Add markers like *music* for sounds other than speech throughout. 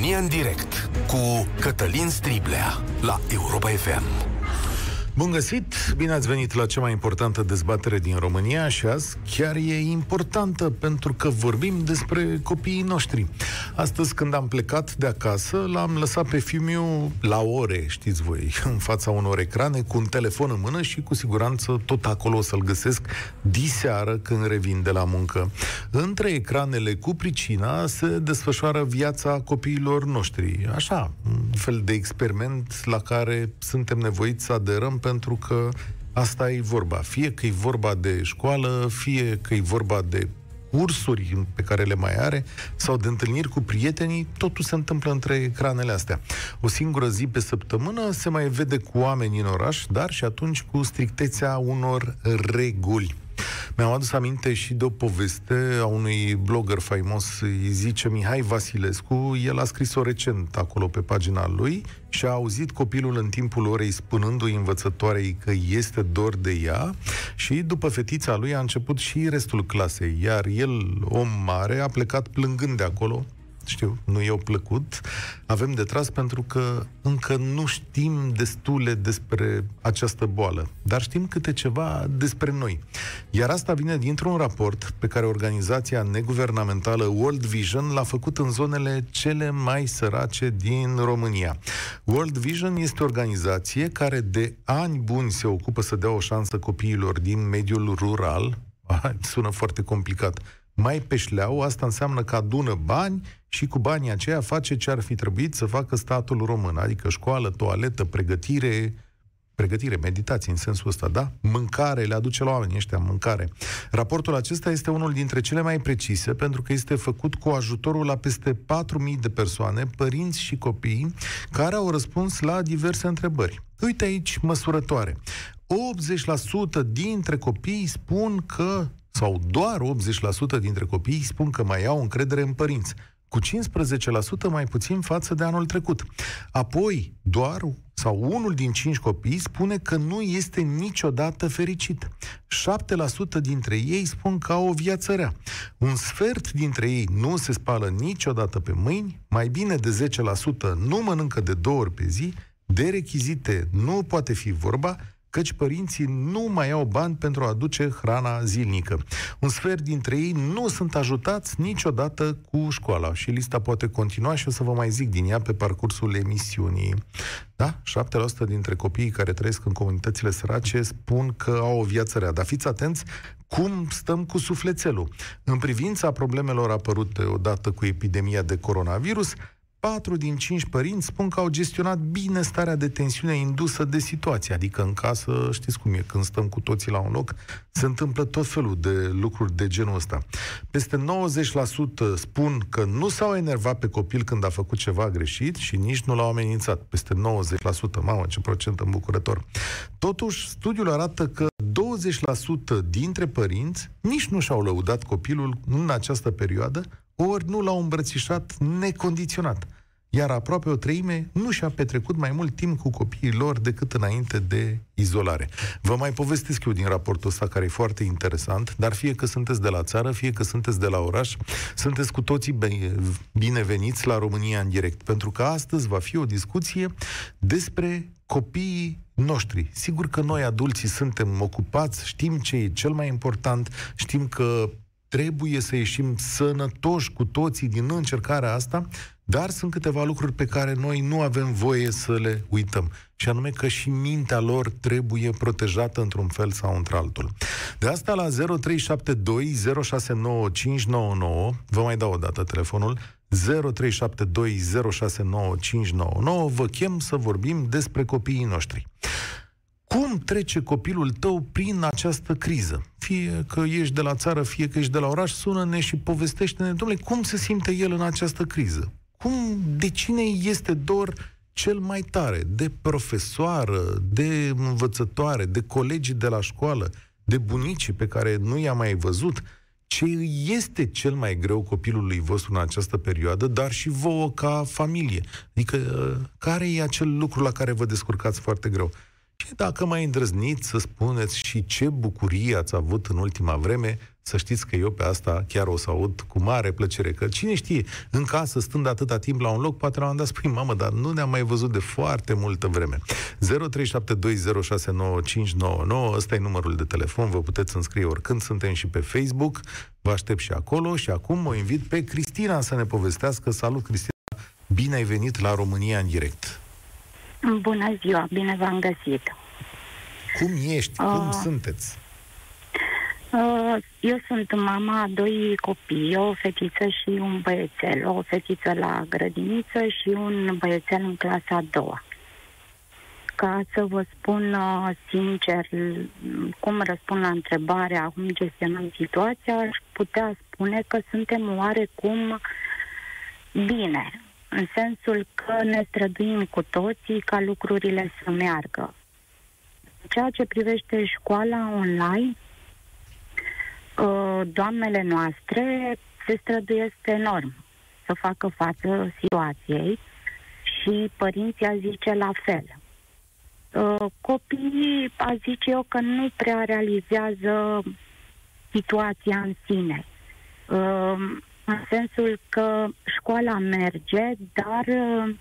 România în direct cu Cătălin Striblea la Europa FM. Bun găsit! Bine ați venit la cea mai importantă dezbatere din România și azi chiar e importantă pentru că vorbim despre copiii noștri. Astăzi când am plecat de acasă, l-am lăsat pe fiul la ore, știți voi, *laughs* în fața unor ecrane, cu un telefon în mână și cu siguranță tot acolo o să-l găsesc diseară când revin de la muncă. Între ecranele cu pricina se desfășoară viața copiilor noștri. Așa, un fel de experiment la care suntem nevoiți să aderăm pentru că asta e vorba. Fie că e vorba de școală, fie că e vorba de cursuri pe care le mai are sau de întâlniri cu prietenii, totul se întâmplă între ecranele astea. O singură zi pe săptămână se mai vede cu oameni în oraș, dar și atunci cu strictețea unor reguli. Mi-am adus aminte și de o poveste a unui blogger faimos, îi zice Mihai Vasilescu, el a scris-o recent acolo pe pagina lui și a auzit copilul în timpul orei spunându-i învățătoarei că este dor de ea și după fetița lui a început și restul clasei, iar el, om mare, a plecat plângând de acolo știu, nu i-au plăcut, avem de tras pentru că încă nu știm destule despre această boală, dar știm câte ceva despre noi. Iar asta vine dintr-un raport pe care organizația neguvernamentală World Vision l-a făcut în zonele cele mai sărace din România. World Vision este o organizație care de ani buni se ocupă să dea o șansă copiilor din mediul rural, *laughs* sună foarte complicat, mai pe șleau, asta înseamnă că adună bani și cu banii aceia face ce ar fi trebuit să facă statul român, adică școală, toaletă, pregătire, pregătire, meditație în sensul ăsta, da? Mâncare, le aduce la oamenii ăștia mâncare. Raportul acesta este unul dintre cele mai precise pentru că este făcut cu ajutorul la peste 4.000 de persoane, părinți și copii, care au răspuns la diverse întrebări. Uite aici măsurătoare. 80% dintre copii spun că sau doar 80% dintre copii spun că mai au încredere în părinți, cu 15% mai puțin față de anul trecut. Apoi, doar sau unul din cinci copii spune că nu este niciodată fericit. 7% dintre ei spun că au o viață rea. Un sfert dintre ei nu se spală niciodată pe mâini, mai bine de 10% nu mănâncă de două ori pe zi, de rechizite nu poate fi vorba, căci părinții nu mai au bani pentru a aduce hrana zilnică. Un sfert dintre ei nu sunt ajutați niciodată cu școala și lista poate continua și o să vă mai zic din ea pe parcursul emisiunii. Da? 7% dintre copiii care trăiesc în comunitățile sărace spun că au o viață rea. Dar fiți atenți cum stăm cu sufletelul. În privința problemelor apărute odată cu epidemia de coronavirus, 4 din 5 părinți spun că au gestionat bine starea de tensiune indusă de situație. Adică în casă, știți cum e, când stăm cu toții la un loc, se întâmplă tot felul de lucruri de genul ăsta. Peste 90% spun că nu s-au enervat pe copil când a făcut ceva greșit și nici nu l-au amenințat. Peste 90%, mamă, ce procent îmbucurător. Totuși, studiul arată că 20% dintre părinți nici nu și-au lăudat copilul în această perioadă, ori nu l-au îmbrățișat necondiționat. Iar aproape o treime nu și-a petrecut mai mult timp cu copiii lor decât înainte de izolare. Vă mai povestesc eu din raportul ăsta care e foarte interesant, dar fie că sunteți de la țară, fie că sunteți de la oraș, sunteți cu toții bineveniți la România în direct, pentru că astăzi va fi o discuție despre copiii noștri. Sigur că noi, adulții, suntem ocupați, știm ce e cel mai important, știm că trebuie să ieșim sănătoși cu toții din încercarea asta, dar sunt câteva lucruri pe care noi nu avem voie să le uităm. Și anume că și mintea lor trebuie protejată într-un fel sau într-altul. De asta la 0372069599, vă mai dau o dată telefonul, 0372069599, vă chem să vorbim despre copiii noștri. Cum trece copilul tău prin această criză? Fie că ești de la țară, fie că ești de la oraș, sună-ne și povestește-ne, domnule, cum se simte el în această criză? Cum, de cine este dor cel mai tare? De profesoară, de învățătoare, de colegii de la școală, de bunicii pe care nu i-a mai văzut? Ce este cel mai greu copilului vostru în această perioadă, dar și vouă ca familie? Adică, care e acel lucru la care vă descurcați foarte greu? Și dacă mai îndrăzniți să spuneți și ce bucurie ați avut în ultima vreme, să știți că eu pe asta chiar o să aud cu mare plăcere, că cine știe, în casă, stând atâta timp la un loc, poate la un dat *laughs* spui, mamă, dar nu ne-am mai văzut de foarte multă vreme. 0372069599, ăsta e numărul de telefon, vă puteți înscrie oricând, suntem și pe Facebook, vă aștept și acolo și acum o invit pe Cristina să ne povestească. Salut, Cristina! Bine ai venit la România în direct! Bună ziua, bine v-am găsit! Cum ești? Uh, Cum sunteți? Uh, eu sunt mama a doi copii, o fetiță și un băiețel. O fetiță la grădiniță și un băiețel în clasa a doua. Ca să vă spun uh, sincer cum răspund la întrebarea, cum gestionăm situația, aș putea spune că suntem oarecum bine în sensul că ne străduim cu toții ca lucrurile să meargă. Ceea ce privește școala online, uh, doamnele noastre se străduiesc enorm să facă față situației și părinții a zice la fel. Uh, copiii, a zice eu, că nu prea realizează situația în sine. Uh, în sensul că școala merge, dar uh,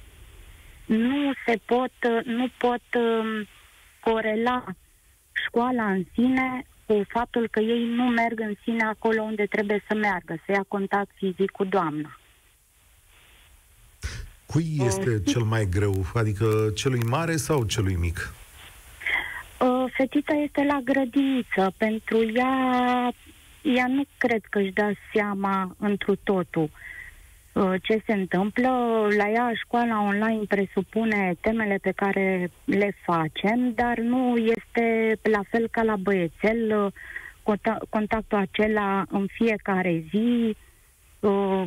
nu se pot, uh, nu pot uh, corela școala în sine cu faptul că ei nu merg în sine acolo unde trebuie să meargă, să ia contact fizic cu doamna. Cui este uh, cel mai greu? Adică celui mare sau celui mic? Uh, fetița este la grădiniță. Pentru ea ea nu cred că își dă seama întru totul uh, ce se întâmplă. La ea școala online presupune temele pe care le facem, dar nu este la fel ca la băiețel uh, contactul acela în fiecare zi uh,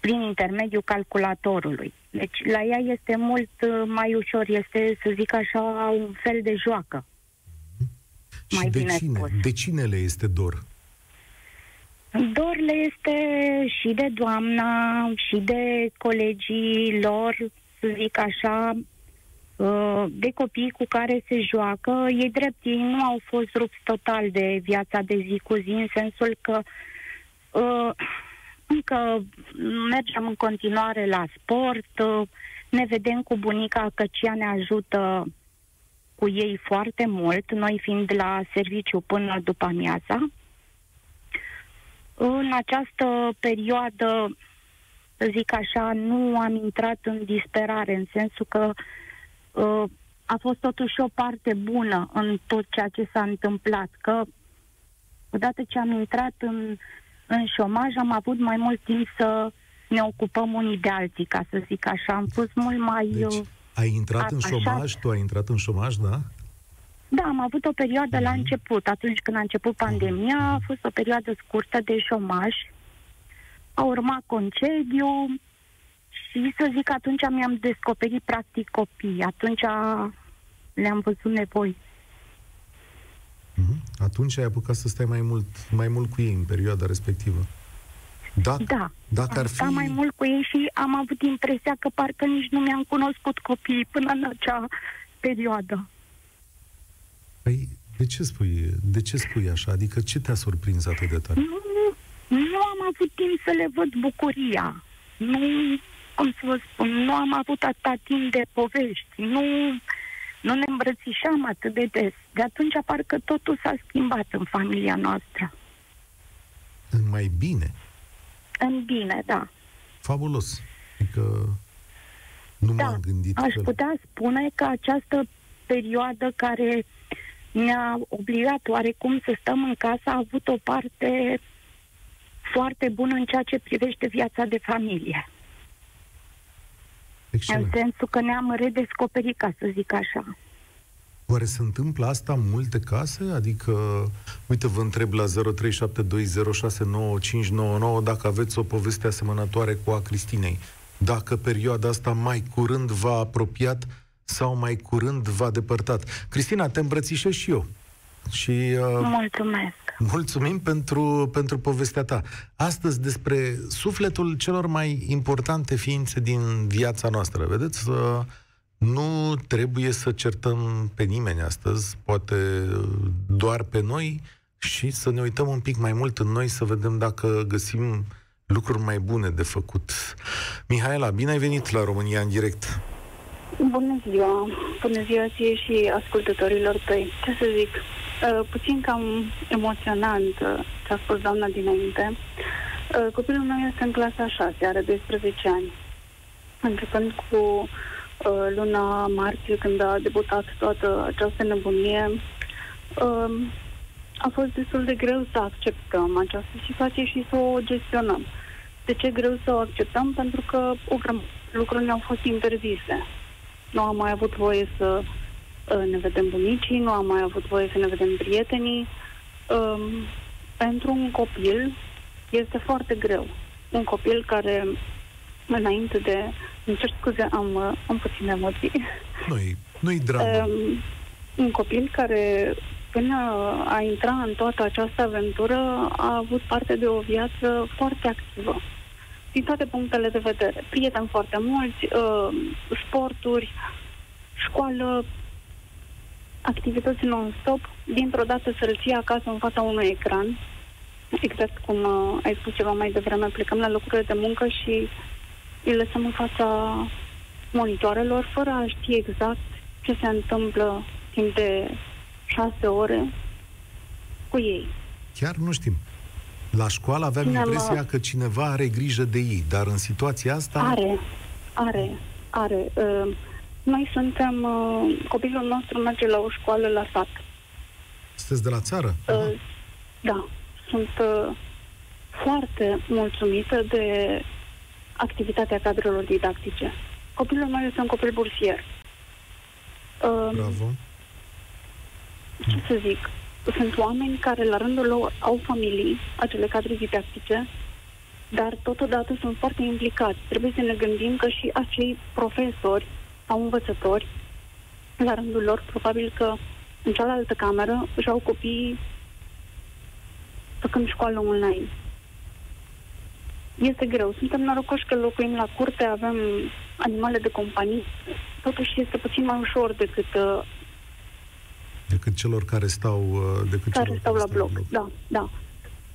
prin intermediul calculatorului. Deci la ea este mult mai ușor, este, să zic așa, un fel de joacă. Și mai de bine cine? Spus. De cine le este dor? Dor le este și de doamna, și de colegii lor, să zic așa, uh, de copii cu care se joacă. Ei drept, ei nu au fost rupți total de viața de zi cu zi, în sensul că uh, încă mergem în continuare la sport, uh, ne vedem cu bunica că ea ne ajută cu ei foarte mult, noi fiind la serviciu până după amiaza. În această perioadă, să zic așa, nu am intrat în disperare, în sensul că uh, a fost totuși o parte bună în tot ceea ce s-a întâmplat, că odată ce am intrat în, în șomaj, am avut mai mult timp să ne ocupăm unii de alții, ca să zic așa. Am fost mult mai... Deci, uh, ai intrat a, în șomaj? Așa. Tu ai intrat în șomaj, da? Da, am avut o perioadă uh-huh. la mhm. început. Atunci când a început pandemia, a fost o perioadă scurtă de șomaj. A urmat concediu și să zic, atunci mi-am descoperit practic copii. Atunci le-am văzut nevoi. Uh-huh. Atunci ai apucat să stai mai mult, mai mult cu ei în perioada respectivă. Dacă, da, dacă ar fi... mai mult cu ei și am avut impresia că parcă nici nu mi-am cunoscut copiii până în acea perioadă. Păi, de ce spui, de ce spui așa? Adică ce te-a surprins atât de tare? Nu, nu am avut timp să le văd bucuria. Nu, cum să vă spun, nu am avut atâta timp de povești. Nu, nu ne îmbrățișam atât de des. De atunci parcă totul s-a schimbat în familia noastră. În mai bine? În bine, da. Fabulos. Adică nu da, m-am gândit aș că... putea spune că această perioadă care ne-a obligat oarecum să stăm în casă, a avut o parte foarte bună în ceea ce privește viața de familie. Excelent. În sensul că ne-am redescoperit, ca să zic așa. Oare se întâmplă asta în multe case? Adică, uite, vă întreb la 0372069599 dacă aveți o poveste asemănătoare cu a Cristinei. Dacă perioada asta mai curând v-a apropiat sau mai curând va depărtat. Cristina, te îmbrățișez și eu. Și, uh, Mulțumesc! Mulțumim pentru, pentru povestea ta. Astăzi despre sufletul celor mai importante ființe din viața noastră. Vedeți? Uh, nu trebuie să certăm pe nimeni astăzi, poate doar pe noi și să ne uităm un pic mai mult în noi să vedem dacă găsim lucruri mai bune de făcut. Mihaela, bine ai venit la România în direct. Bună ziua! Bună ziua ție și ascultătorilor tăi. Ce să zic, uh, puțin cam emoționant uh, ce a spus doamna dinainte. Uh, copilul meu este în clasa 6, are 12 ani. Începând cu uh, luna martie, când a debutat toată această nebunie, uh, a fost destul de greu să acceptăm această situație și să o gestionăm. De ce greu să o acceptăm? Pentru că o lucruri ne-au fost interzise. Nu am mai avut voie să uh, ne vedem bunicii, nu am mai avut voie să ne vedem prietenii. Um, pentru un copil este foarte greu. Un copil care, înainte de... Îmi cer scuze, am, uh, am puține emoții. Nu-i, nu-i dramă. Um, un copil care până a intra în toată această aventură, a avut parte de o viață foarte activă. Din toate punctele de vedere. Prieteni foarte mulți, uh, sporturi, școală, activități non-stop, dintr-o dată să-l ții acasă în fața unui ecran. Exact cum uh, ai spus ceva mai devreme, plecăm la locurile de muncă și îl lăsăm în fața monitoarelor, fără a ști exact ce se întâmplă timp de șase ore cu ei. Chiar nu știm. La școală aveam Cineva... impresia că cineva are grijă de ei, dar în situația asta... Are, are, are. Uh, noi suntem... Uh, copilul nostru merge la o școală la sat. Sunteți de la țară? Uh, da. Sunt uh, foarte mulțumită de activitatea cadrelor didactice. Copilul meu este un copil bursier. Uh, Bravo ce să zic, sunt oameni care la rândul lor au familii, acele cadre didactice, dar totodată sunt foarte implicați. Trebuie să ne gândim că și acei profesori sau învățători, la rândul lor, probabil că în cealaltă cameră își au copiii făcând școală online. Este greu. Suntem norocoși că locuim la curte, avem animale de companie. Totuși este puțin mai ușor decât uh, decât celor care stau, uh, decât care celor stau care la bloc. bloc. Da, da.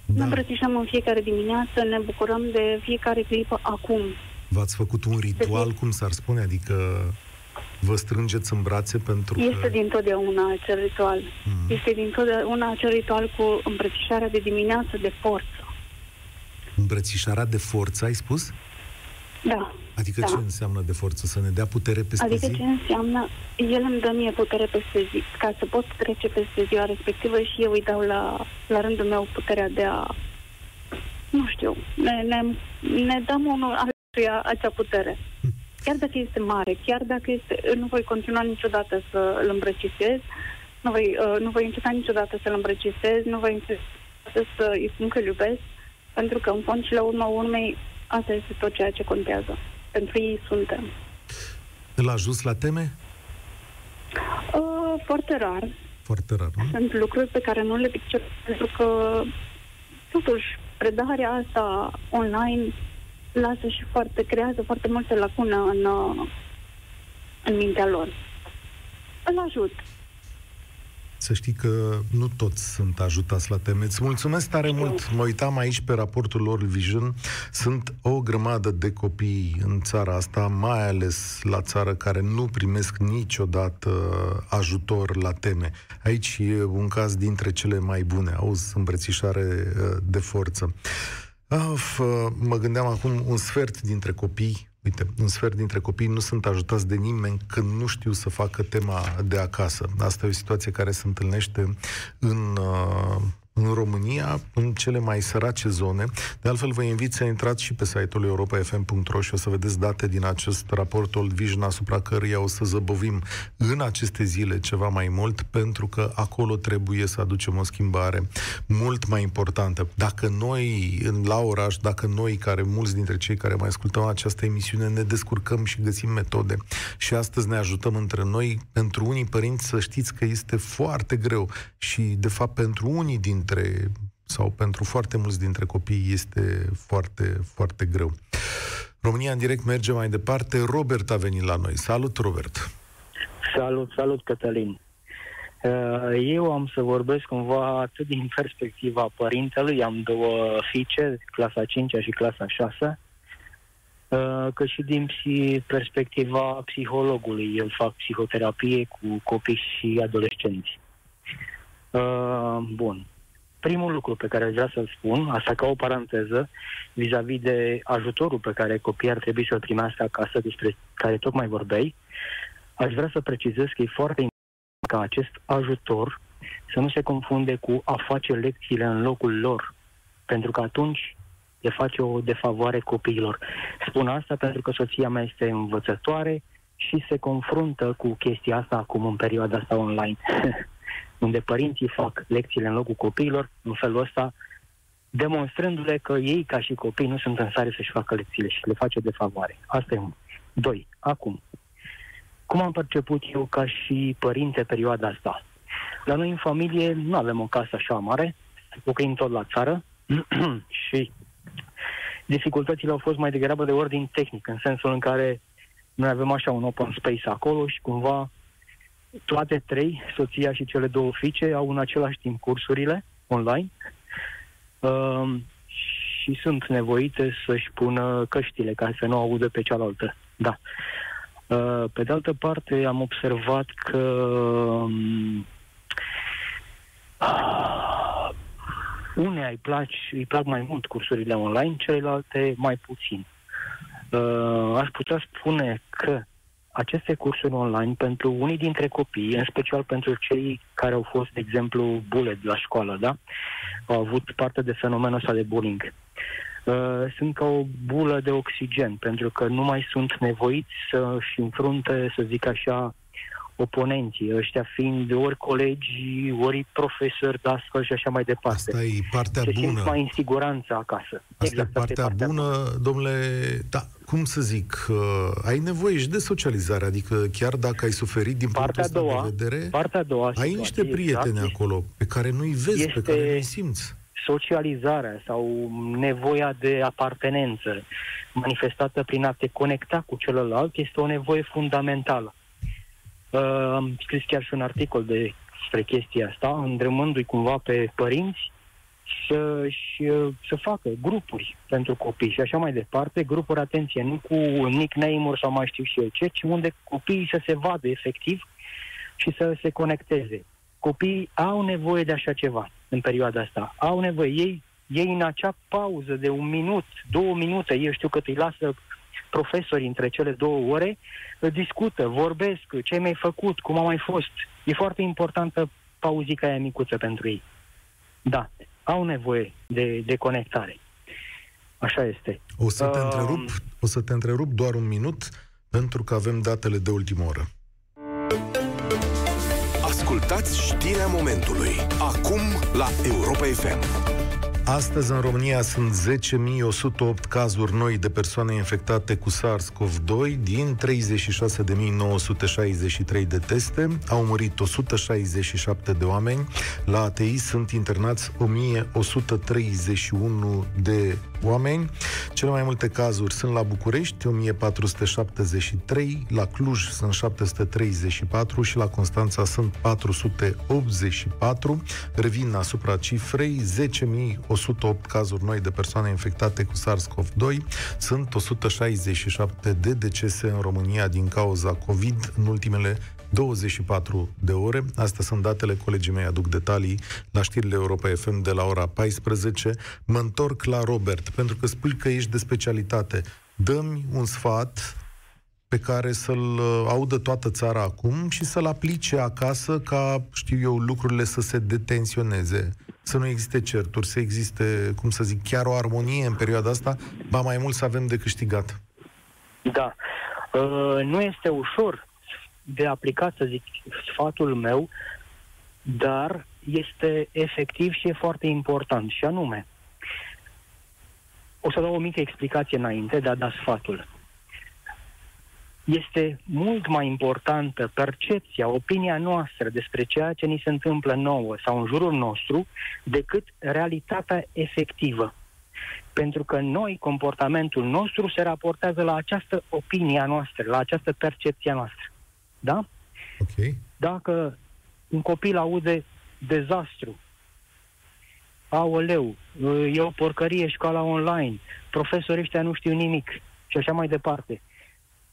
Da. Ne îmbrățișăm în fiecare dimineață, ne bucurăm de fiecare clipă acum. V-ați făcut un ritual, cum s-ar spune? Adică vă strângeți în brațe pentru Este că... dintotdeauna acel ritual. Mm. Este dintotdeauna acel ritual cu îmbrățișarea de dimineață de forță. Îmbrățișarea de forță, ai spus? Da. Adică da. ce înseamnă de forță? Să ne dea putere peste adică zi? Adică ce înseamnă, el îmi dă mie putere peste zi, ca să pot trece peste ziua respectivă și eu îi dau la, la rândul meu puterea de a, nu știu, ne, ne, ne dăm unul altuia acea putere. Hm. Chiar dacă este mare, chiar dacă este, nu voi continua niciodată să îl îmbrăcisez, nu voi, uh, nu voi înceta niciodată să-l îmbrăcisez, nu voi înceta să îi spun că iubesc, pentru că în fond și la urma urmei asta este tot ceea ce contează pentru ei suntem. Îl ajuns la teme? Uh, foarte rar. Foarte rar, nu? Sunt lucruri pe care nu le picturez, pentru că, totuși, predarea asta online lasă și foarte, creează foarte multe lacune în, în mintea lor. Îl ajut. Să știi că nu toți sunt ajutați la teme. Îți mulțumesc tare mult. Mă uitam aici pe raportul lor Vision. Sunt o grămadă de copii în țara asta, mai ales la țară care nu primesc niciodată ajutor la teme. Aici e un caz dintre cele mai bune. Auzi, îmbrățișare uh, de forță. Of, uh, mă gândeam acum, un sfert dintre copii Uite, un sfert dintre copii nu sunt ajutați de nimeni când nu știu să facă tema de acasă. Asta e o situație care se întâlnește în uh, în România, în cele mai sărace zone. De altfel, vă invit să intrați și pe site-ul europa.fm.ro și o să vedeți date din acest raport Old Vision asupra căruia o să zăbovim în aceste zile ceva mai mult, pentru că acolo trebuie să aducem o schimbare mult mai importantă. Dacă noi, la oraș, dacă noi, care mulți dintre cei care mai ascultăm această emisiune, ne descurcăm și găsim metode și astăzi ne ajutăm între noi, pentru unii părinți să știți că este foarte greu și, de fapt, pentru unii din dintre, sau pentru foarte mulți dintre copii este foarte, foarte greu. România în direct merge mai departe. Robert a venit la noi. Salut, Robert! Salut, salut, Cătălin! Uh, eu am să vorbesc cumva atât din perspectiva părintelui, am două fiice, clasa 5 și clasa 6, uh, cât și din perspectiva psihologului. Eu fac psihoterapie cu copii și adolescenți. Uh, bun primul lucru pe care aș vrea să-l spun, asta ca o paranteză, vis-a-vis de ajutorul pe care copiii ar trebui să-l primească acasă, despre care tocmai vorbeai, aș vrea să precizez că e foarte important ca acest ajutor să nu se confunde cu a face lecțiile în locul lor, pentru că atunci le face o defavoare copiilor. Spun asta pentru că soția mea este învățătoare și se confruntă cu chestia asta acum în perioada asta online. *laughs* unde părinții fac lecțiile în locul copiilor, în felul ăsta, demonstrându-le că ei, ca și copii, nu sunt în stare să-și facă lecțiile și le face de favoare. Asta e un. Doi. Acum, cum am perceput eu ca și părinte perioada asta? La noi în familie nu avem o casă așa mare, locuim tot la țară *clears throat* și dificultățile au fost mai degrabă de ordin tehnic, în sensul în care noi avem așa un open space acolo și cumva toate trei, soția și cele două fiice, au în același timp cursurile online uh, și sunt nevoite să-și pună căștile ca să nu audă pe cealaltă. Da. Uh, pe de altă parte, am observat că um, uh, unei îi, plac, îi plac mai mult cursurile online, celelalte mai puțin. Uh, aș putea spune că aceste cursuri online pentru unii dintre copii, în special pentru cei care au fost, de exemplu, bullet la școală, da? Au avut parte de fenomenul ăsta de bullying. Uh, sunt ca o bulă de oxigen, pentru că nu mai sunt nevoiți să-și înfrunte, să zic așa, oponenții, ăștia fiind ori colegi, ori profesori de astfel și așa mai departe. Asta e partea Se bună. mai în siguranță acasă. Asta exact, e partea, partea bună, bună, domnule, da, cum să zic, uh, ai nevoie și de socializare, adică chiar dacă ai suferit din partea punctul doua, de vedere, partea a doua ai niște prieteni exact, acolo pe care nu-i vezi, este, pe care nu-i simți. Socializarea sau nevoia de apartenență manifestată prin a te conecta cu celălalt este o nevoie fundamentală. Uh, am scris chiar și un articol de, despre chestia asta, îndrămându-i cumva pe părinți să, și, uh, să facă grupuri pentru copii și așa mai departe, grupuri, atenție, nu cu nickname-uri sau mai știu și eu ce, ci unde copiii să se vadă efectiv și să se conecteze. Copiii au nevoie de așa ceva în perioada asta. Au nevoie. Ei, ei în acea pauză de un minut, două minute, eu știu că îi lasă profesori între cele două ore, discută, vorbesc, ce mi-ai făcut, cum a mai fost. E foarte importantă pauzica aia micuță pentru ei. Da, au nevoie de, de conectare. Așa este. O să te uh, întrerup, o să te întrerup doar un minut, pentru că avem datele de ultimă oră. Ascultați știrea momentului. Acum la Europa FM. Astăzi în România sunt 10.108 cazuri noi de persoane infectate cu SARS-CoV-2 din 36.963 de teste. Au murit 167 de oameni. La ATI sunt internați 1.131 de oameni. Cele mai multe cazuri sunt la București, 1473, la Cluj sunt 734 și la Constanța sunt 484. Revin asupra cifrei, 10.108 cazuri noi de persoane infectate cu SARS-CoV-2, sunt 167 de decese în România din cauza COVID în ultimele 24 de ore. Astea sunt datele, colegii mei aduc detalii la știrile Europa FM de la ora 14. Mă întorc la Robert, pentru că spui că ești de specialitate. Dă-mi un sfat pe care să-l uh, audă toată țara acum și să-l aplice acasă ca, știu eu, lucrurile să se detensioneze, să nu existe certuri, să existe, cum să zic, chiar o armonie în perioada asta, ba mai mult să avem de câștigat. Da. Uh, nu este ușor de aplicat, să zic, sfatul meu, dar este efectiv și e foarte important. Și anume, o să dau o mică explicație înainte de a da sfatul. Este mult mai importantă percepția, opinia noastră despre ceea ce ni se întâmplă nouă sau în jurul nostru decât realitatea efectivă. Pentru că noi, comportamentul nostru se raportează la această opinie a noastră, la această percepție a noastră. Da? Ok. Dacă un copil aude dezastru, aoleu, e o porcărie școala online, profesorii ăștia nu știu nimic și așa mai departe.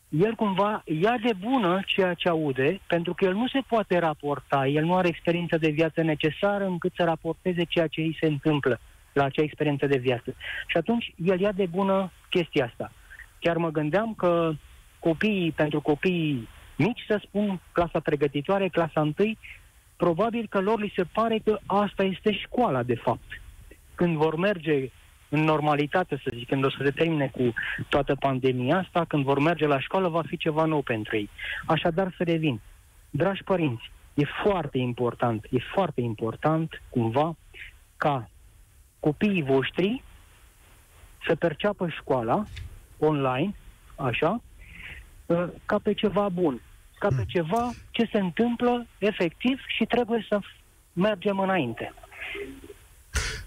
El cumva ia de bună ceea ce aude, pentru că el nu se poate raporta, el nu are experiență de viață necesară încât să raporteze ceea ce îi se întâmplă la acea experiență de viață. Și atunci el ia de bună chestia asta. Chiar mă gândeam că copiii, pentru copiii mici, să spun, clasa pregătitoare, clasa întâi, probabil că lor li se pare că asta este școala, de fapt. Când vor merge în normalitate, să zic, când o să se termine cu toată pandemia asta, când vor merge la școală, va fi ceva nou pentru ei. Așadar, să revin. Dragi părinți, e foarte important, e foarte important, cumva, ca copiii voștri să perceapă școala online, așa, ca pe ceva bun ca pe ceva ce se întâmplă efectiv și trebuie să mergem înainte.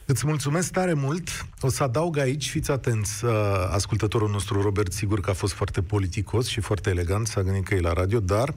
Îți mulțumesc tare mult. O să adaug aici, fiți atenți, uh, ascultătorul nostru Robert, sigur că a fost foarte politicos și foarte elegant, s-a gândit că e la radio, dar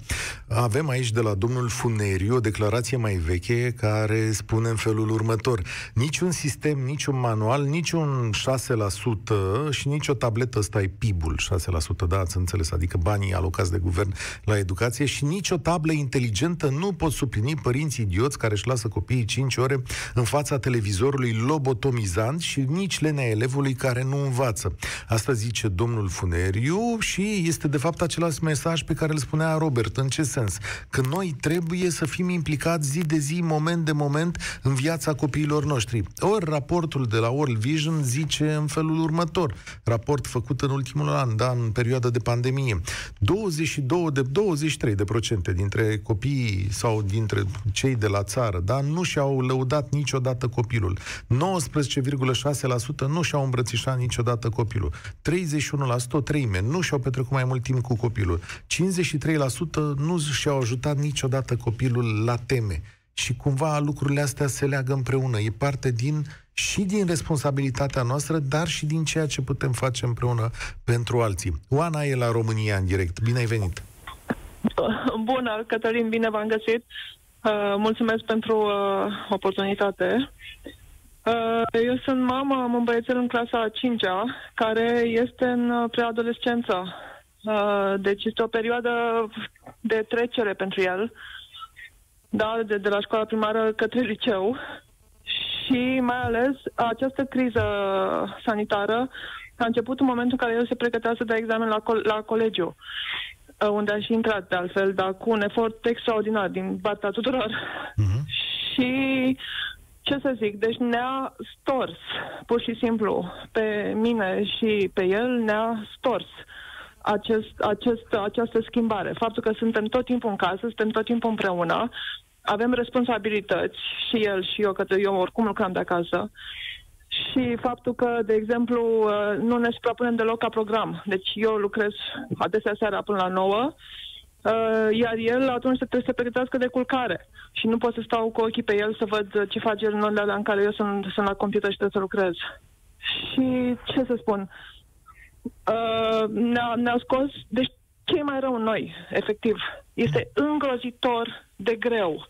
avem aici de la domnul Funeriu o declarație mai veche care spune în felul următor. Niciun sistem, niciun manual, niciun 6% și nici o tabletă, ăsta e PIB-ul, 6%, da, ați înțeles, adică banii alocați de guvern la educație și nici o tablă inteligentă nu pot suplini părinții idioți care își lasă copiii 5 ore în fața televizorului lobotomizant și nici lenea elevului care nu învață. Asta zice domnul Funeriu și este de fapt același mesaj pe care îl spunea Robert. În ce sens? Că noi trebuie să fim implicați zi de zi, moment de moment, în viața copiilor noștri. Ori raportul de la World Vision zice în felul următor. Raport făcut în ultimul an, da, în perioada de pandemie. 22 de 23 de procente dintre copiii sau dintre cei de la țară, da, nu și-au lăudat niciodată copilul. 19,6% nu și-au îmbrățișat niciodată copilul. 31% o treime nu și-au petrecut mai mult timp cu copilul. 53% nu și-au ajutat niciodată copilul la teme. Și cumva lucrurile astea se leagă împreună. E parte din și din responsabilitatea noastră, dar și din ceea ce putem face împreună pentru alții. Oana e la România în direct. Bine ai venit! Bună, Cătălin, bine v-am găsit. Uh, mulțumesc pentru uh, oportunitate. Uh, eu sunt mamă, am un băiețel în clasa a 5-a, care este în uh, preadolescență. Uh, deci este o perioadă de trecere pentru el, da, de, de la școala primară către liceu. Și mai ales această criză sanitară a început în momentul în care el se pregătea să dea examen la, col- la colegiu unde a și intrat de altfel, dar cu un efort extraordinar din partea tuturor. Uh-huh. Și ce să zic, deci ne-a stors, pur și simplu, pe mine și pe el ne-a stors acest, acest, această schimbare. Faptul că suntem tot timpul în casă, suntem tot timpul împreună, avem responsabilități, și el și eu, că eu oricum lucram de acasă, și faptul că, de exemplu, nu ne suprapunem deloc ca program. Deci eu lucrez adesea seara până la 9, Uh, iar el atunci trebuie să se pregătească de culcare și nu pot să stau cu ochii pe el să văd ce face în alea în care eu sunt, sunt la computer și trebuie să lucrez. Și ce să spun, uh, ne-a, ne-a scos, deci ce mai rău în noi, efectiv. Este îngrozitor de greu.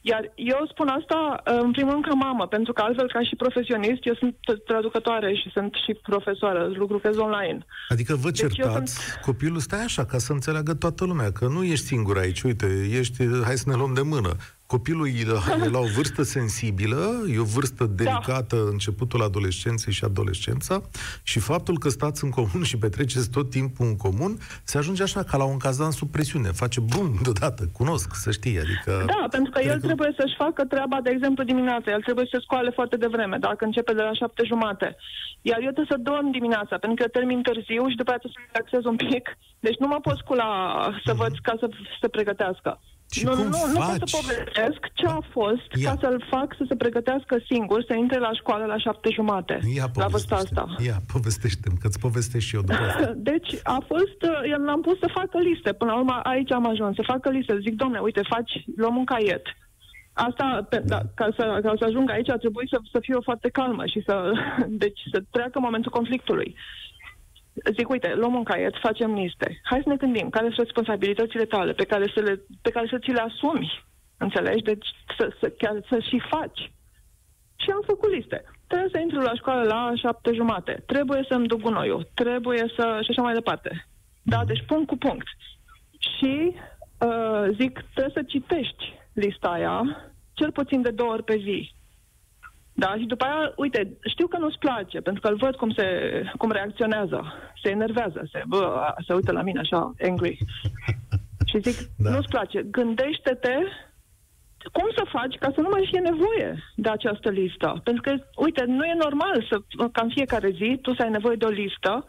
Iar eu spun asta, în primul rând, ca mamă, pentru că altfel, ca și profesionist, eu sunt traducătoare și sunt și profesoară, lucrez online. Adică vă deci certați, sunt... copilul stai așa, ca să înțeleagă toată lumea, că nu ești singur aici, uite, ești, hai să ne luăm de mână. Copilul *laughs* e la o vârstă sensibilă, e o vârstă da. delicată, da. începutul adolescenței și adolescența, și faptul că stați în comun și petreceți tot timpul în comun, se ajunge așa, ca la un cazan sub presiune. Face bum deodată, cunosc, să știi, adică... Da, pentru că el că... trebuie să-și facă treaba, de exemplu, dimineața. El trebuie să se scoale foarte devreme, dacă începe de la șapte jumate. Iar eu trebuie să dorm dimineața, pentru că eu termin târziu și după aceea trebuie să relaxez un pic. Deci nu mă pot scula să văd ca să se pregătească. Și nu, cum nu, faci? nu pot să povestesc ce a fost Ia. ca să-l fac să se pregătească singur, să intre la școală la șapte jumate. Ia, la vârsta asta. Ia, povestește-mi, că-ți povestesc și eu după asta. *laughs* deci a fost, eu l-am pus să facă liste. Până la urmă aici am ajuns, să facă liste. Zic, domne, uite, faci, luăm un caiet. Asta, pe, da, ca, să, ca să ajung aici, ar trebui să, să fiu foarte calmă și să, *laughs* deci, să treacă momentul conflictului. Zic, uite, luăm un caiet, facem liste. Hai să ne gândim care sunt responsabilitățile tale pe care să, le, pe care să ți le asumi. Înțelegi? Deci să, să, chiar să și faci. Și am făcut liste. Trebuie să intru la școală la șapte jumate. Trebuie să-mi duc gunoiul. Trebuie să... și așa mai departe. Da, deci punct cu punct. Și uh, zic, trebuie să citești lista aia cel puțin de două ori pe zi. Da, și după aia, uite, știu că nu-ți place, pentru că îl văd cum, se, cum reacționează, se enervează, se, bă, se uită la mine așa, angry. Și zic, *laughs* da. nu-ți place, gândește-te cum să faci ca să nu mai fie nevoie de această listă. Pentru că, uite, nu e normal să, ca în fiecare zi tu să ai nevoie de o listă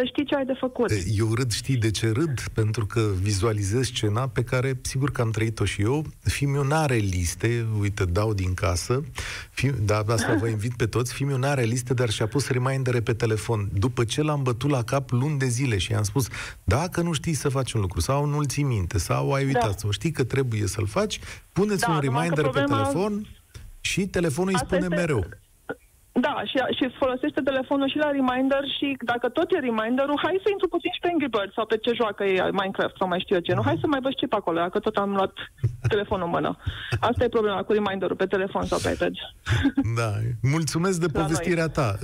să știi ce ai de făcut. Eu râd, știi de ce râd? Pentru că vizualizez scena pe care, sigur că am trăit-o și eu. Fimiu n-are liste, uite, dau din casă, Fim, da, asta vă invit pe toți, Fimiu n-are liste, dar și-a pus remindere pe telefon. După ce l-am bătut la cap luni de zile și i-am spus, dacă nu știi să faci un lucru, sau nu-l ții minte, sau ai uitat, da. sau știi că trebuie să-l faci, puneți da, un reminder problema... pe telefon și telefonul îi spune este... mereu da, și, și folosește telefonul și la reminder și dacă tot e reminderul, hai să intru puțin și pe Angry Birds sau pe ce joacă e Minecraft sau mai știu eu ce. Nu, hai să mai văd ce pe acolo, dacă tot am luat telefonul în mână. Asta e problema cu reminderul pe telefon sau pe iPad. *laughs* Da, mulțumesc de povestirea ta.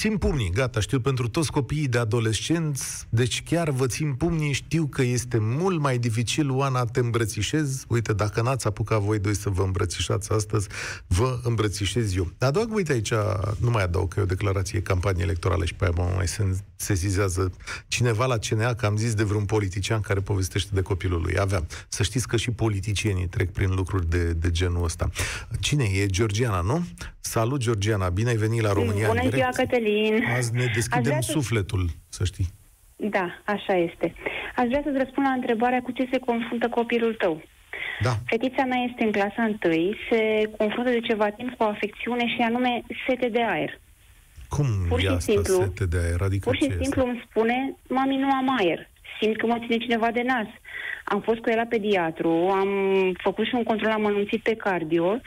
Simt pumnii, gata, știu pentru toți copiii de adolescenți, deci chiar vă țin pumnii, știu că este mult mai dificil, Oana, te îmbrățișez. Uite, dacă n-ați apucat voi doi să vă îmbrățișați astăzi, vă îmbrățișez eu. Adaug, uite aici, nu mai adaug că e o declarație campanie electorală și pe aia mă mai sesizează cineva la CNA că am zis de vreun politician care povestește de copilul lui. Aveam. Să știți că și politicienii trec prin lucruri de, de genul ăsta. Cine e? Georgiana, nu? Salut, Georgiana! Bine ai venit la România Bună ziua, Cătălin! Azi ne deschidem să... sufletul, să știi. Da, așa este. Aș vrea să-ți răspund la întrebarea cu ce se confruntă copilul tău. Da. Fetița mea este în clasa întâi, se confruntă de ceva timp cu o afecțiune și anume sete de aer. Cum pur și asta, simplu, sete de aer? Adică pur și simplu este? îmi spune, mami, nu am aer. Simt că mă ține cineva de nas. Am fost cu el la pediatru, am făcut și un control amănunțit pe cardio.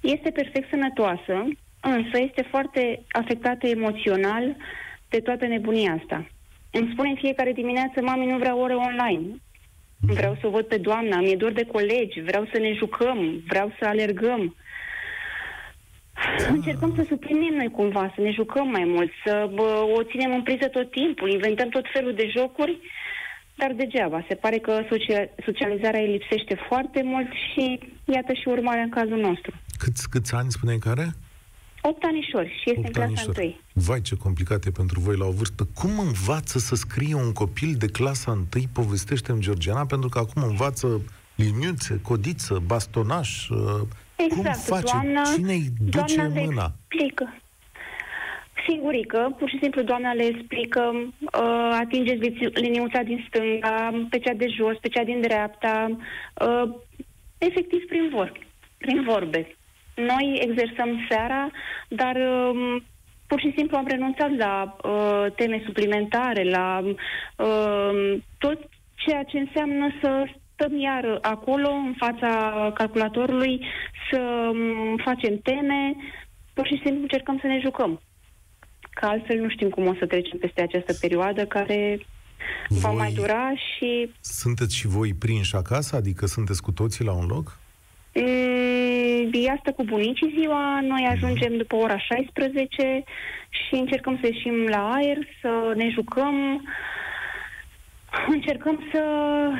Este perfect sănătoasă, însă este foarte afectată emoțional de toată nebunia asta. Îmi spune în fiecare dimineață, mami, nu vreau ore online. Vreau să o văd pe doamna, mi-e dor de colegi, vreau să ne jucăm, vreau să alergăm. Încercăm să suplinim noi cumva, să ne jucăm mai mult, să bă, o ținem în priză tot timpul, inventăm tot felul de jocuri, dar degeaba. Se pare că socializarea îi lipsește foarte mult și iată și urmarea în cazul nostru. Câți, câți ani spuneai care? 8 anișori și este în clasa 1. Vai, ce complicat e pentru voi la o vârstă. Cum învață să scrie un copil de clasa 1? povestește în Georgiana, pentru că acum învață liniuțe, codiță, bastonaș. Uh, exact. Cum face? Doamna, Cine îi duce doamna mâna? explică. Singurică, pur și simplu doamna le explică, uh, atingeți liniuța din stânga, pe cea de jos, pe cea din dreapta, uh, efectiv prin vorbe. Prin vorbe. Noi exersăm seara, dar uh, pur și simplu am renunțat la uh, teme suplimentare, la uh, tot ceea ce înseamnă să stăm iar acolo, în fața calculatorului, să um, facem teme, pur și simplu încercăm să ne jucăm. Că altfel nu știm cum o să trecem peste această perioadă care voi va mai dura și... Sunteți și voi prinși acasă? Adică sunteți cu toții la un loc? Mm, ea stă cu bunicii ziua, noi ajungem după ora 16 și încercăm să ieșim la aer, să ne jucăm, încercăm să,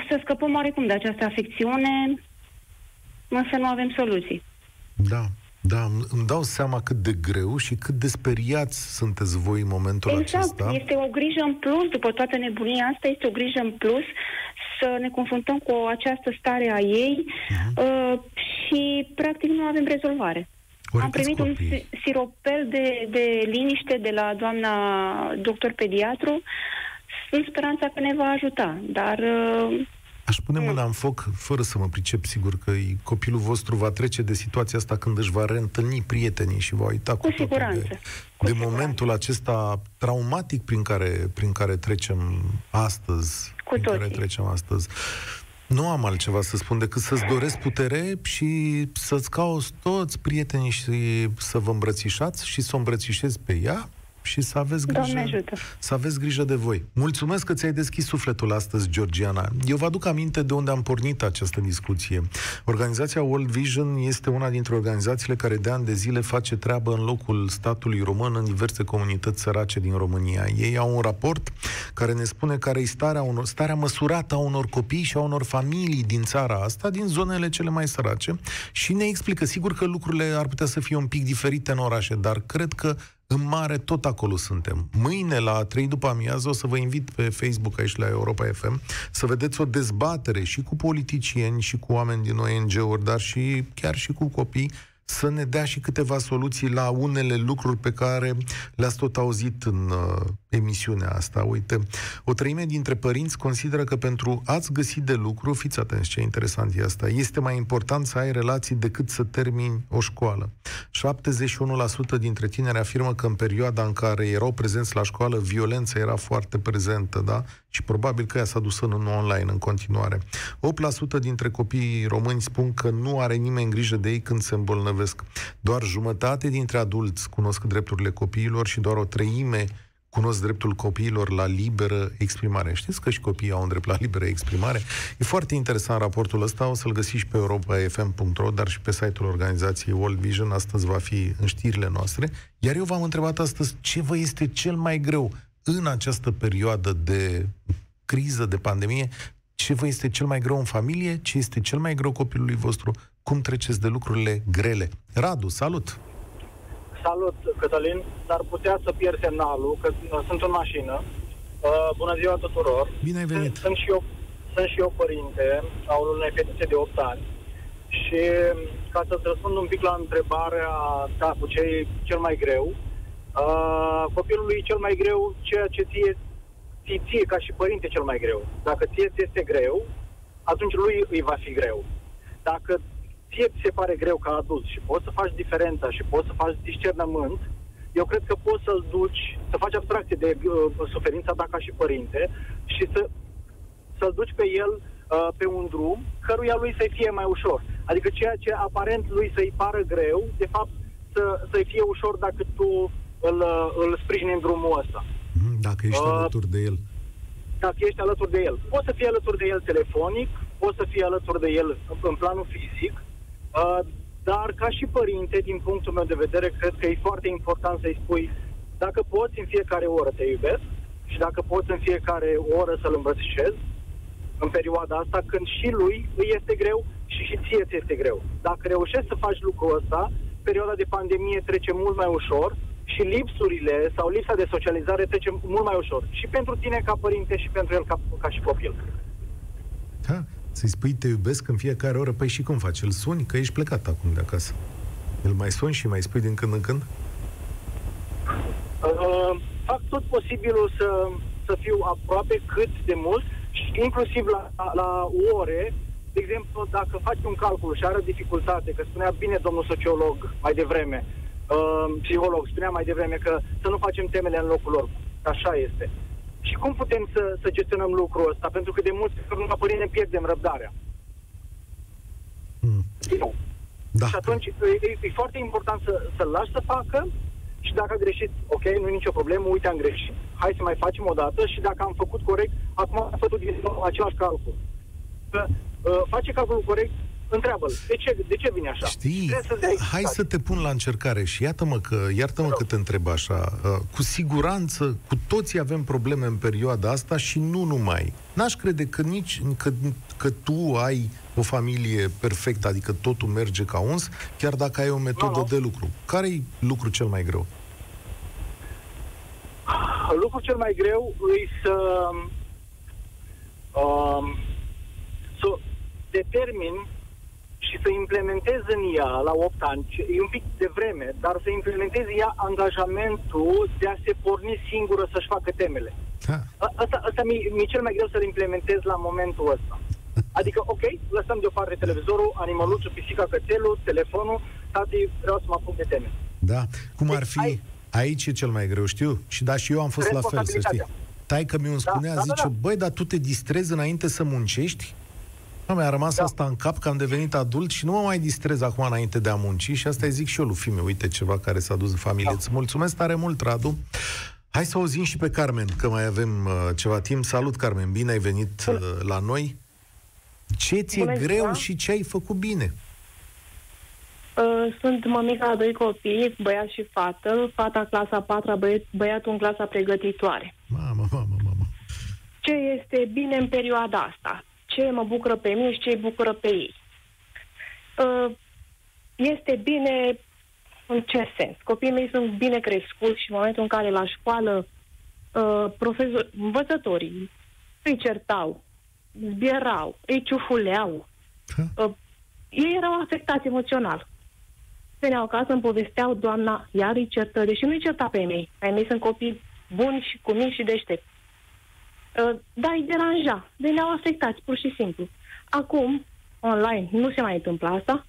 să scăpăm oarecum de această afecțiune, însă nu avem soluții. Da, da, îmi dau seama cât de greu și cât de speriați sunteți voi în momentul exact. acesta. Exact, este o grijă în plus, după toată nebunia asta, este o grijă în plus să ne confruntăm cu această stare a ei uh-huh. uh, și practic nu avem rezolvare. Ori Am primit copii? un siropel de, de liniște de la doamna doctor pediatru în speranța că ne va ajuta, dar uh, Aș pune mâna în foc, fără să mă pricep, sigur că copilul vostru va trece de situația asta când își va reîntâlni prietenii și va uita cu, cu siguranță. de, cu de siguranță. momentul acesta traumatic prin care, prin care trecem astăzi. Cu prin toții. care trecem astăzi. Nu am altceva să spun decât să-ți doresc putere și să-ți cauți toți prietenii și să vă îmbrățișați și să o îmbrățișezi pe ea și să aveți grijă, să aveți grijă de voi. Mulțumesc că ți-ai deschis sufletul astăzi, Georgiana. Eu vă aduc aminte de unde am pornit această discuție. Organizația World Vision este una dintre organizațiile care de ani de zile face treabă în locul statului român în diverse comunități sărace din România. Ei au un raport care ne spune care e starea, unor, starea măsurată a unor copii și a unor familii din țara asta, din zonele cele mai sărace și ne explică, sigur că lucrurile ar putea să fie un pic diferite în orașe, dar cred că în mare, tot acolo suntem. Mâine, la 3 după amiază, o să vă invit pe Facebook aici la Europa FM să vedeți o dezbatere și cu politicieni și cu oameni din ONG-uri, dar și chiar și cu copii, să ne dea și câteva soluții la unele lucruri pe care le-ați tot auzit în uh, emisiunea asta. Uite, o treime dintre părinți consideră că pentru a-ți găsi de lucru, fiți atenți ce interesant e asta, este mai important să ai relații decât să termini o școală. 71% dintre tineri afirmă că în perioada în care erau prezenți la școală, violența era foarte prezentă, da? Și probabil că ea s-a dus în online în continuare. 8% dintre copiii români spun că nu are nimeni grijă de ei când se îmbolnăvesc. Doar jumătate dintre adulți cunosc drepturile copiilor și doar o treime cunosc dreptul copiilor la liberă exprimare. Știți că și copiii au un drept la liberă exprimare? E foarte interesant raportul ăsta, o să-l găsiți pe europa.fm.ro, dar și pe site-ul organizației World Vision. Astăzi va fi în știrile noastre. Iar eu v-am întrebat astăzi ce vă este cel mai greu în această perioadă de criză, de pandemie, ce vă este cel mai greu în familie, ce este cel mai greu copilului vostru, cum treceți de lucrurile grele. Radu, salut! Salut, Cătălin, dar putea să pierd semnalul, că sunt în mașină. Uh, bună ziua tuturor! Bine ai venit! Sunt și eu, sunt și eu părinte a unei fetițe de 8 ani și ca să-ți răspund un pic la întrebarea ta cu ce e cel mai greu, uh, copilului e cel mai greu ceea ce ție, ție, ție ca și părinte cel mai greu. Dacă ție ți este greu, atunci lui îi va fi greu. Dacă ție ți se pare greu ca adult și poți să faci diferența și poți să faci discernământ, eu cred că poți să-l duci, să faci abstracție de uh, suferința ta ca și părinte și să, să-l duci pe el uh, pe un drum căruia lui să-i fie mai ușor. Adică ceea ce aparent lui să-i pară greu, de fapt să, să-i fie ușor dacă tu îl, uh, îl sprijini în drumul ăsta. Mhm, dacă ești uh, alături de el. Dacă ești alături de el. Poți să fii alături de el telefonic, poți să fii alături de el în planul fizic, Uh, dar ca și părinte, din punctul meu de vedere, cred că e foarte important să-i spui dacă poți în fiecare oră te iubesc și dacă poți în fiecare oră să-l îmbrățișezi în perioada asta, când și lui îi este greu și și ție ți este greu. Dacă reușești să faci lucrul ăsta, perioada de pandemie trece mult mai ușor și lipsurile sau lipsa de socializare trece mult mai ușor. Și pentru tine ca părinte și pentru el ca, ca și copil. Da. Să-i spui te iubesc în fiecare oră, păi și cum faci? Îl suni? Că ești plecat acum de acasă. Îl mai suni și mai spui din când în când? Uh, fac tot posibilul să, să fiu aproape cât de mult și inclusiv la, la ore. De exemplu, dacă faci un calcul și are dificultate, că spunea bine domnul sociolog mai devreme, uh, psiholog, spunea mai devreme că să nu facem temele în locul lor. Așa este. Și cum putem să, să gestionăm lucrul ăsta? Pentru că de multe ori, la părinte, pierdem răbdarea. Mm. Nu. Da. Și atunci e, e foarte important să, să-l lași să facă și dacă a greșit, ok, nu e nicio problemă, uite, am greșit, hai să mai facem o dată și dacă am făcut corect, acum am făcut din nou același calcul. Că, uh, face calculul corect, întreabă de ce, de ce vine așa? Știi, să hai să te pun la încercare și iată-mă că, iartă-mă că te întreb așa, uh, cu siguranță, cu toții avem probleme în perioada asta și nu numai. N-aș crede că nici, că, că tu ai o familie perfectă, adică totul merge ca uns, chiar dacă ai o metodă no, de lucru. care e lucru cel mai greu? Lucrul cel mai greu e să um, să determin și să implementezi în ea la 8 ani, e un pic de vreme, dar să implementezi ea angajamentul de a se porni singură să-și facă temele. Da. Asta, asta mi-e, mi cel mai greu să-l implementez la momentul ăsta. Adică, ok, lăsăm deoparte televizorul, animăluțul, pisica, cățelul, telefonul, tati, vreau să mă apuc de teme. Da. Cum ar deci fi? Ai... Aici e cel mai greu, știu. Și da, și eu am fost la fel, să știi. Tai că mi-o da, spunea, da, da, zice, da, da. băi, dar tu te distrezi înainte să muncești? Nu, mi-a rămas da. asta în cap că am devenit adult și nu mă mai distrez acum înainte de a munci și asta îi zic și eu lui Fime, uite ceva care s-a dus în familie. Da. Îți mulțumesc tare mult, Radu. Hai să auzim și pe Carmen, că mai avem uh, ceva timp. Salut, Carmen, bine ai venit uh, la noi. Ce ți-e Bună greu ziua. și ce ai făcut bine? Uh, sunt mămica a doi copii, băiat și fată. Fata clasa 4, băiat, băiatul în clasa pregătitoare. Mamă, mamă, mamă. Ce este bine în perioada asta? Ce mă bucură pe mine și ce îi bucură pe ei? Uh, este bine în ce sens? Copiii mei sunt bine crescuți și în momentul în care la școală uh, profesor, învățătorii îi certau, zbierau, îi ciufuleau, uh, ei erau afectați emoțional. Veneau acasă, îmi povesteau, doamna, iar îi certă, deși nu-i certa pe mei. Ai mei sunt copii buni și cuminți și deștepți. Uh, da, îi deranja. Veneau afectați, pur și simplu. Acum, online, nu se mai întâmplă asta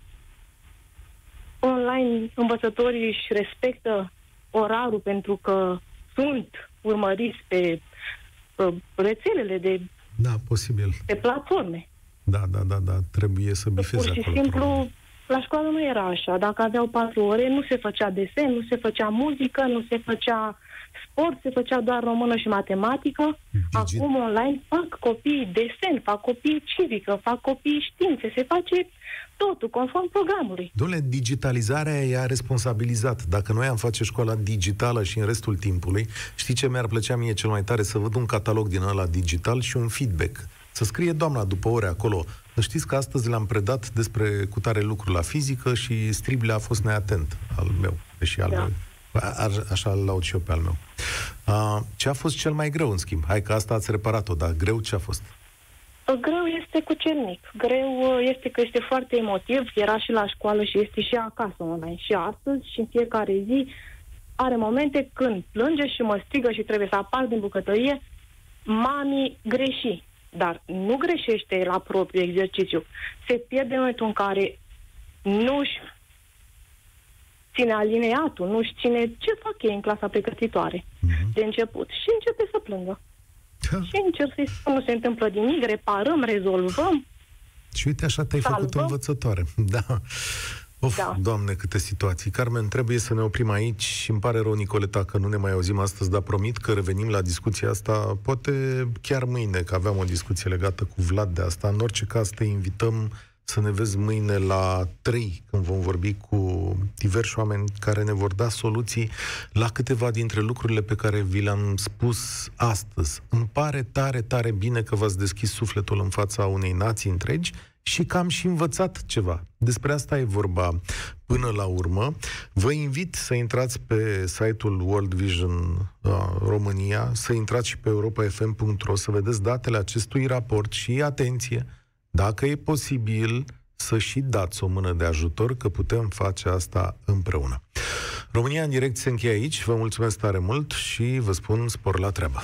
online învățătorii își respectă orarul pentru că sunt urmăriți pe uh, rețelele de da, posibil. pe platforme. Da, da, da, da, trebuie să bifeze Pur și acolo, simplu, probabil. La școală nu era așa. Dacă aveau patru ore, nu se făcea desen, nu se făcea muzică, nu se făcea sport, se făcea doar română și matematică. Digi... Acum online fac copii desen, fac copii civică, fac copii științe, se face totul conform programului. Dom'le, digitalizarea i-a responsabilizat. Dacă noi am face școala digitală și în restul timpului, știi ce mi-ar plăcea mie cel mai tare? Să văd un catalog din ăla digital și un feedback. Să scrie doamna după ore acolo. Știți că astăzi le-am predat despre cutare lucru la fizică și Strible a fost neatent al meu, deși al da. meu. A, așa îl laud și eu pe al meu. A, ce a fost cel mai greu, în schimb? Hai că asta ați reparat-o, dar greu ce a fost? Greu este cu cernic. Greu uh, este că este foarte emotiv. Era și la școală și este și acasă online. Și astăzi și în fiecare zi are momente când plânge și mă strigă și trebuie să apar din bucătărie. Mami greși. Dar nu greșește la propriu exercițiu. Se pierde în momentul în care nu-și ține alineatul, nu-și ține ce fac ei în clasa pregătitoare uh-huh. de început și începe să plângă. Da. Și încerc să-i spun, nu se întâmplă nimic, reparăm, rezolvăm. Și uite, așa te-ai salvăm. făcut învățătoare. *laughs* Da. Of, da. Doamne, câte situații. Carmen, trebuie să ne oprim aici și îmi pare rău, Nicoleta, că nu ne mai auzim astăzi, dar promit că revenim la discuția asta, poate chiar mâine, că aveam o discuție legată cu Vlad de asta. În orice caz, te invităm să ne vezi mâine la 3, când vom vorbi cu diversi oameni care ne vor da soluții la câteva dintre lucrurile pe care vi le-am spus astăzi. Îmi pare tare, tare bine că v-ați deschis sufletul în fața unei nații întregi și că am și învățat ceva. Despre asta e vorba până la urmă. Vă invit să intrați pe site-ul World Vision uh, România, să intrați și pe europafm.ro, să vedeți datele acestui raport și, atenție, dacă e posibil, să și dați o mână de ajutor, că putem face asta împreună. România în direct se încheie aici. Vă mulțumesc tare mult și vă spun spor la treabă.